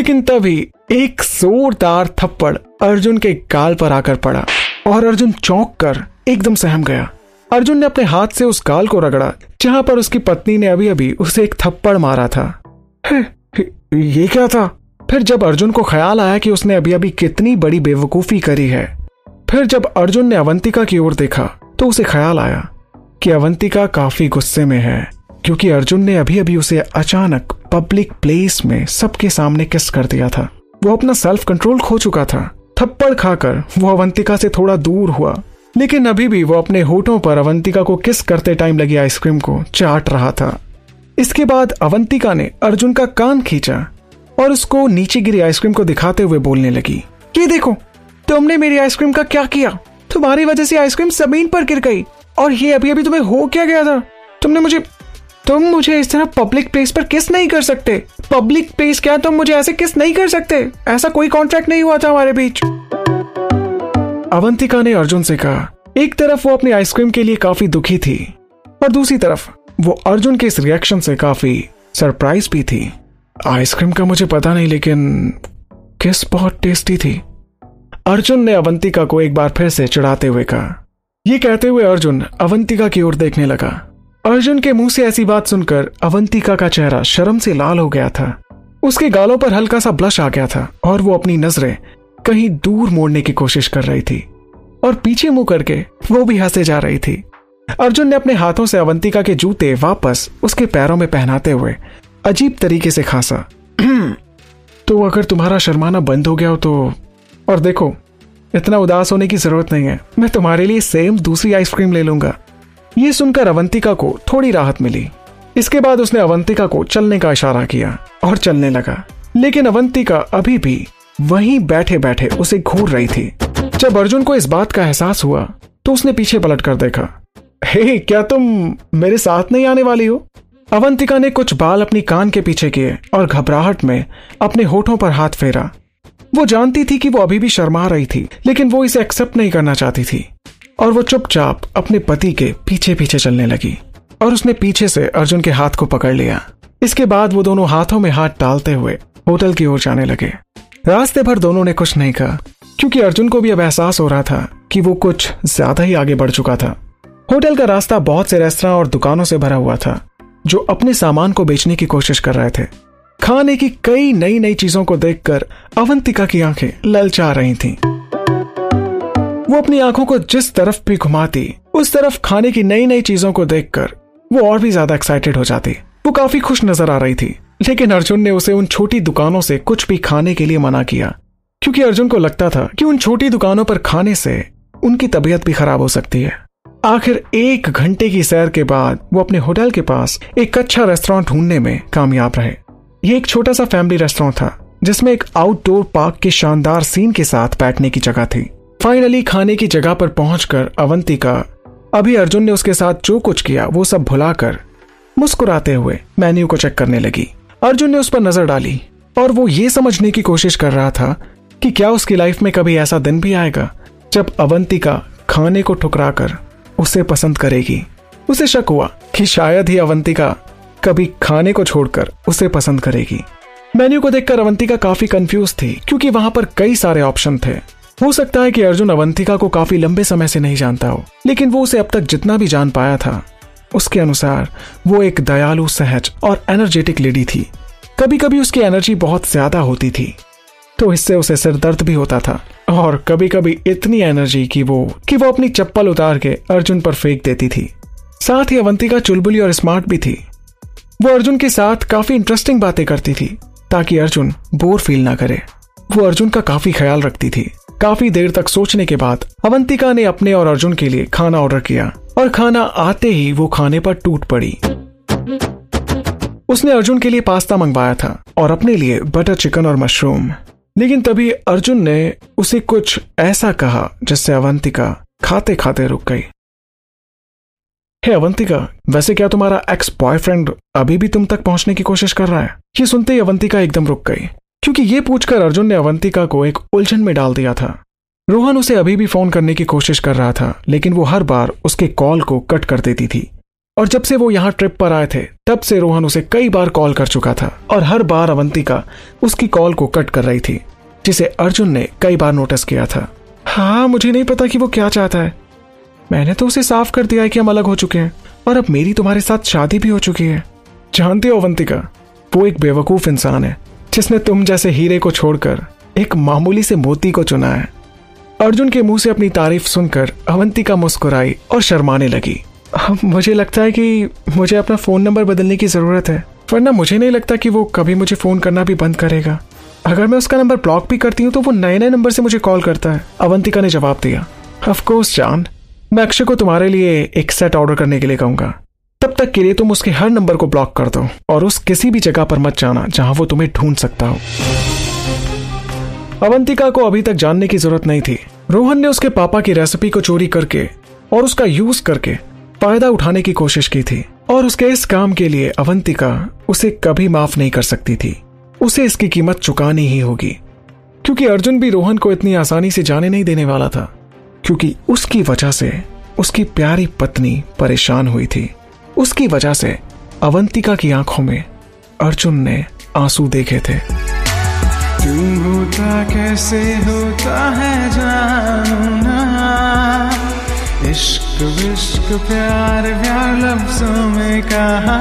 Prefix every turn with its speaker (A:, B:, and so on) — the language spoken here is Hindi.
A: लेकिन तभी एक जोरदार थप्पड़ अर्जुन के गाल पर आकर पड़ा और अर्जुन चौंक कर एकदम सहम गया। अर्जुन ने अपने हाथ से उस गाल को रगड़ा, जहाँ पर उसकी पत्नी ने अभी अभी उसे एक थप्पड़ मारा था। ये क्या था? फिर जब अर्जुन को ख्याल आया कि उसने अभी अभी कितनी बड़ी बेवकूफ़ी करी है, फिर जब अर्जुन ने अवंतिका की ओर देखा तो उसे ख्याल आया कि अवंतिका काफ़ी गुस्से में है। क्योंकि अर्जुन ने अभी अभी उसे अचानक पब्लिक प्लेस में सबके सामने किस कर दिया था। वो अपना सेल्फ कंट्रोल खो चुका था। थप्पड़ खाकर वो अवंतिका से थोड़ा दूर हुआ। लेकिन अभी भी वो अपने होठों पर अवंतिका को किस करते टाइम लगी आइसक्रीम को चाट रहा था। इसके बाद अवंतिका ने अर्जुन का कान खींचा और उसको नीचे गिरी आइसक्रीम को दिखाते हुए बोलने लगी, ये देखो, तुमने मेरी आइसक्रीम का क्या किया? तुम्हारी वजह से आइसक्रीम ज़मीन पर गिर गई और ये अभी अभी तुम्हें हो क्या गया था? तुमने मुझे तुम मुझे इस तरह पब्लिक प्लेस पर किस नहीं कर सकते? पब्लिक प्लेस क्या तुम मुझे ऐसे किस नहीं कर सकते? ऐसा कोई कॉन्ट्रैक्ट नहीं हुआ था हमारे बीच। अवंतिका ने अर्जुन से कहा, एक तरफ़ वो अपनी आइसक्रीम के लिए काफ़ी दुखी थी, और दूसरी तरफ़ वो अर्जुन के इस रिएक्शन से काफ़ी सरप्राइज़ भी थी। आइसक्रीम का मुझे पता नहीं, लेकिन किस बहुत टेस्टी थी। अर्जुन ने अवंतिका को एक बार फिर से चढ़ाते हुए कहा। यह कहते हुए अर्जुन अवंतिका की ओर देखने लगा। अर्जुन के मुँह से ऐसी बात सुनकर अवंतिका का चेहरा शर्म से लाल हो गया था। उसके गालों पर हल्का सा ब्लश आ गया था और वो अपनी नज़रें कहीं दूर मोड़ने की कोशिश कर रही थी और पीछे मुँह करके वो भी हंसे जा रही थी। अर्जुन ने अपने हाथों से अवंतिका के जूते वापस उसके पैरों में पहनाते हुए अजीब तरीके से खासा। तो अगर तुम्हारा शर्माना बंद हो गया हो तो और देखो, इतना उदास होने की ज़रूरत नहीं है। मैं तुम्हारे लिए सेम दूसरी आइसक्रीम ले लूँगा। ये सुनकर अवंतिका को थोड़ी राहत मिली। इसके बाद उसने अवंतिका को चलने का इशारा किया और चलने लगा। लेकिन अवंतिका अभी भी वहीं बैठे बैठे उसे घूर रही थी। जब अर्जुन को इस बात का एहसास हुआ तो उसने पीछे पलट कर देखा। हे, क्या तुम मेरे साथ नहीं आने वाली हो? अवंतिका ने कुछ बाल अपनी कान के पीछे किए और घबराहट में अपने होठों पर हाथ फेरा। वो जानती थी कि वो अभी भी शर्मा रही थी, लेकिन वो इसे एक्सेप्ट नहीं करना चाहती थी। और वो चुपचाप अपने पति के पीछे पीछे चलने लगी और उसने पीछे से अर्जुन के हाथ को पकड़ लिया। इसके बाद वो दोनों हाथों में हाथ डालते हुए होटल की ओर जाने लगे। रास्ते भर दोनों ने कुछ नहीं कहा, क्योंकि अर्जुन को भी अब एहसास हो रहा था कि वो कुछ ज़्यादा ही आगे बढ़ चुका था। होटल का रास्ता बहुत से रेस्तरा और दुकानों से भरा हुआ था, जो अपने सामान को बेचने की कोशिश कर रहे थे। खाने की कई नई नई चीज़ों को देखकर अवंतिका की आँखें ललचा रही थीं। वो अपनी आँखों को जिस तरफ़ भी घुमाती, उस तरफ़ खाने की नई नई चीज़ों को देखकर, वो और भी ज़्यादा एक्साइटेड हो जाती। वो काफ़ी खुश नज़र आ रही थी, लेकिन अर्जुन ने उसे उन छोटी दुकानों से कुछ भी खाने के लिए मना किया। क्योंकि अर्जुन को लगता था कि उन छोटी दुकानों पर खाने से उनकी तबीयत भी खराब हो सकती है। आखिर एक घंटे की सैर के बाद वो अपने होटल के पास एक अच्छा रेस्टोरेंट ढूँढने में कामयाब रहे। ये एक छोटा सा फैमिली रेस्टोरेंट था, जिसमें एक आउटडोर पार्क के शानदार सीन के साथ बैठने की जगह थी। फाइनली खाने की जगह पर पहुंचकर अवंतिका, अभी अर्जुन ने उसके साथ जो कुछ किया, वो सब भुलाकर मुस्कुराते हुए मेन्यू को चेक करने लगी। अर्जुन ने उस पर नज़र डाली और वो ये समझने की कोशिश कर रहा था कि क्या उसकी लाइफ में कभी ऐसा दिन भी आएगा जब अवंतिका खाने को ठुकरा कर उसे पसंद करेगी। उसे शक हुआ कि शायद ही अवंतिका कभी खाने को छोड़कर उसे पसंद करेगी। मेन्यू को देखकर अवंतिका काफ़ी कंफ्यूज थी, क्योंकि वहाँ पर कई सारे ऑप्शन थे। हो सकता है कि अर्जुन अवंतिका को काफ़ी लंबे समय से नहीं जानता हो, लेकिन वो उसे अब तक जितना भी जान पाया था, उसके अनुसार वो एक दयालु, सहज और एनर्जेटिक लेडी थी। कभी कभी उसकी एनर्जी बहुत ज़्यादा होती थी तो इससे उसे सिर दर्द भी होता था। और कभी कभी इतनी एनर्जी की वो, कि वो अपनी चप्पल उतार के अर्जुन पर फेंक देती थी। साथ ही अवंतिका चुलबुली और स्मार्ट भी थी। वो अर्जुन के साथ काफ़ी इंटरेस्टिंग बातें करती थी, ताकि अर्जुन बोर फील ना करे। वो अर्जुन का काफ़ी ख्याल रखती थी। काफ़ी देर तक सोचने के बाद अवंतिका ने अपने और अर्जुन के लिए खाना ऑर्डर किया और खाना आते ही वो खाने पर टूट पड़ी। उसने अर्जुन के लिए पास्ता मंगवाया था और अपने लिए बटर चिकन और मशरूम लेकिन तभी अर्जुन ने उसे कुछ ऐसा कहा जिससे अवंतिका खाते खाते रुक गई। हे अवंतिका, वैसे क्या तुम्हारा एक्स बॉयफ्रेंड अभी भी तुम तक पहुँचने की कोशिश कर रहा है? ये सुनते ही अवंतिका एकदम रुक गई। क्योंकि ये पूछकर अर्जुन ने अवंतिका को एक उलझन में डाल दिया था। रोहन उसे अभी भी फ़ोन करने की कोशिश कर रहा था, लेकिन वो हर बार उसके कॉल को कट कर देती थी। और जब से वो यहाँ ट्रिप पर आए थे, तब से रोहन उसे कई बार कॉल कर चुका था और हर बार अवंतिका उसकी कॉल को कट कर रही थी, जिसे अर्जुन ने कई बार नोटिस किया था। हाँ मुझे नहीं पता कि वो क्या चाहता है। मैंने तो उसे साफ़ कर दिया है कि हम अलग हो चुके हैं, और अब मेरी तुम्हारे साथ शादी भी हो चुकी है। जानते हो अवंतिका, वो एक बेवकूफ़ इंसान है। जिसने तुम जैसे हीरे को छोड़कर एक मामूली से मोती को चुना है। अर्जुन के मुँह से अपनी तारीफ़ सुनकर अवंतिका मुस्कुराई और शर्माने लगी। मुझे लगता है कि मुझे अपना फ़ोन नंबर बदलने की ज़रूरत है, वरना मुझे नहीं लगता कि वो कभी मुझे फ़ोन करना भी बंद करेगा। अगर मैं उसका नंबर ब्लॉक भी करती हूँ तो वो नए नए नंबर से मुझे कॉल करता है, अवंतिका ने जवाब दिया। ऑफकोर्स जान, मैं अक्षय को तुम्हारे लिए एक सेट ऑर्डर करने के लिए कहूँगा। तब तक के लिए तुम उसके हर नंबर को ब्लॉक कर दो और उस किसी भी जगह पर मत जाना जहाँ वो तुम्हें ढूंढ सकता हो। अवंतिका को अभी तक जानने की ज़रूरत नहीं थी। रोहन ने उसके पापा की रेसिपी को चोरी करके और उसका यूज़ करके फ़ायदा उठाने की कोशिश की थी और उसके इस काम के लिए अवंतिका उसे कभी माफ़ नहीं कर सकती थी। उसे इसकी कीमत चुकानी ही होगी, क्योंकि अर्जुन भी रोहन को इतनी आसानी से जाने नहीं देने वाला था, क्योंकि उसकी वजह से उसकी प्यारी पत्नी परेशान हुई थी। उसकी वजह से अवंतिका की आँखों में अर्जुन ने आँसू देखे थे।
B: तुम होता कैसे होता है जानू ना इश्क विश्क प्यार प्यार लफ्जों में कहा?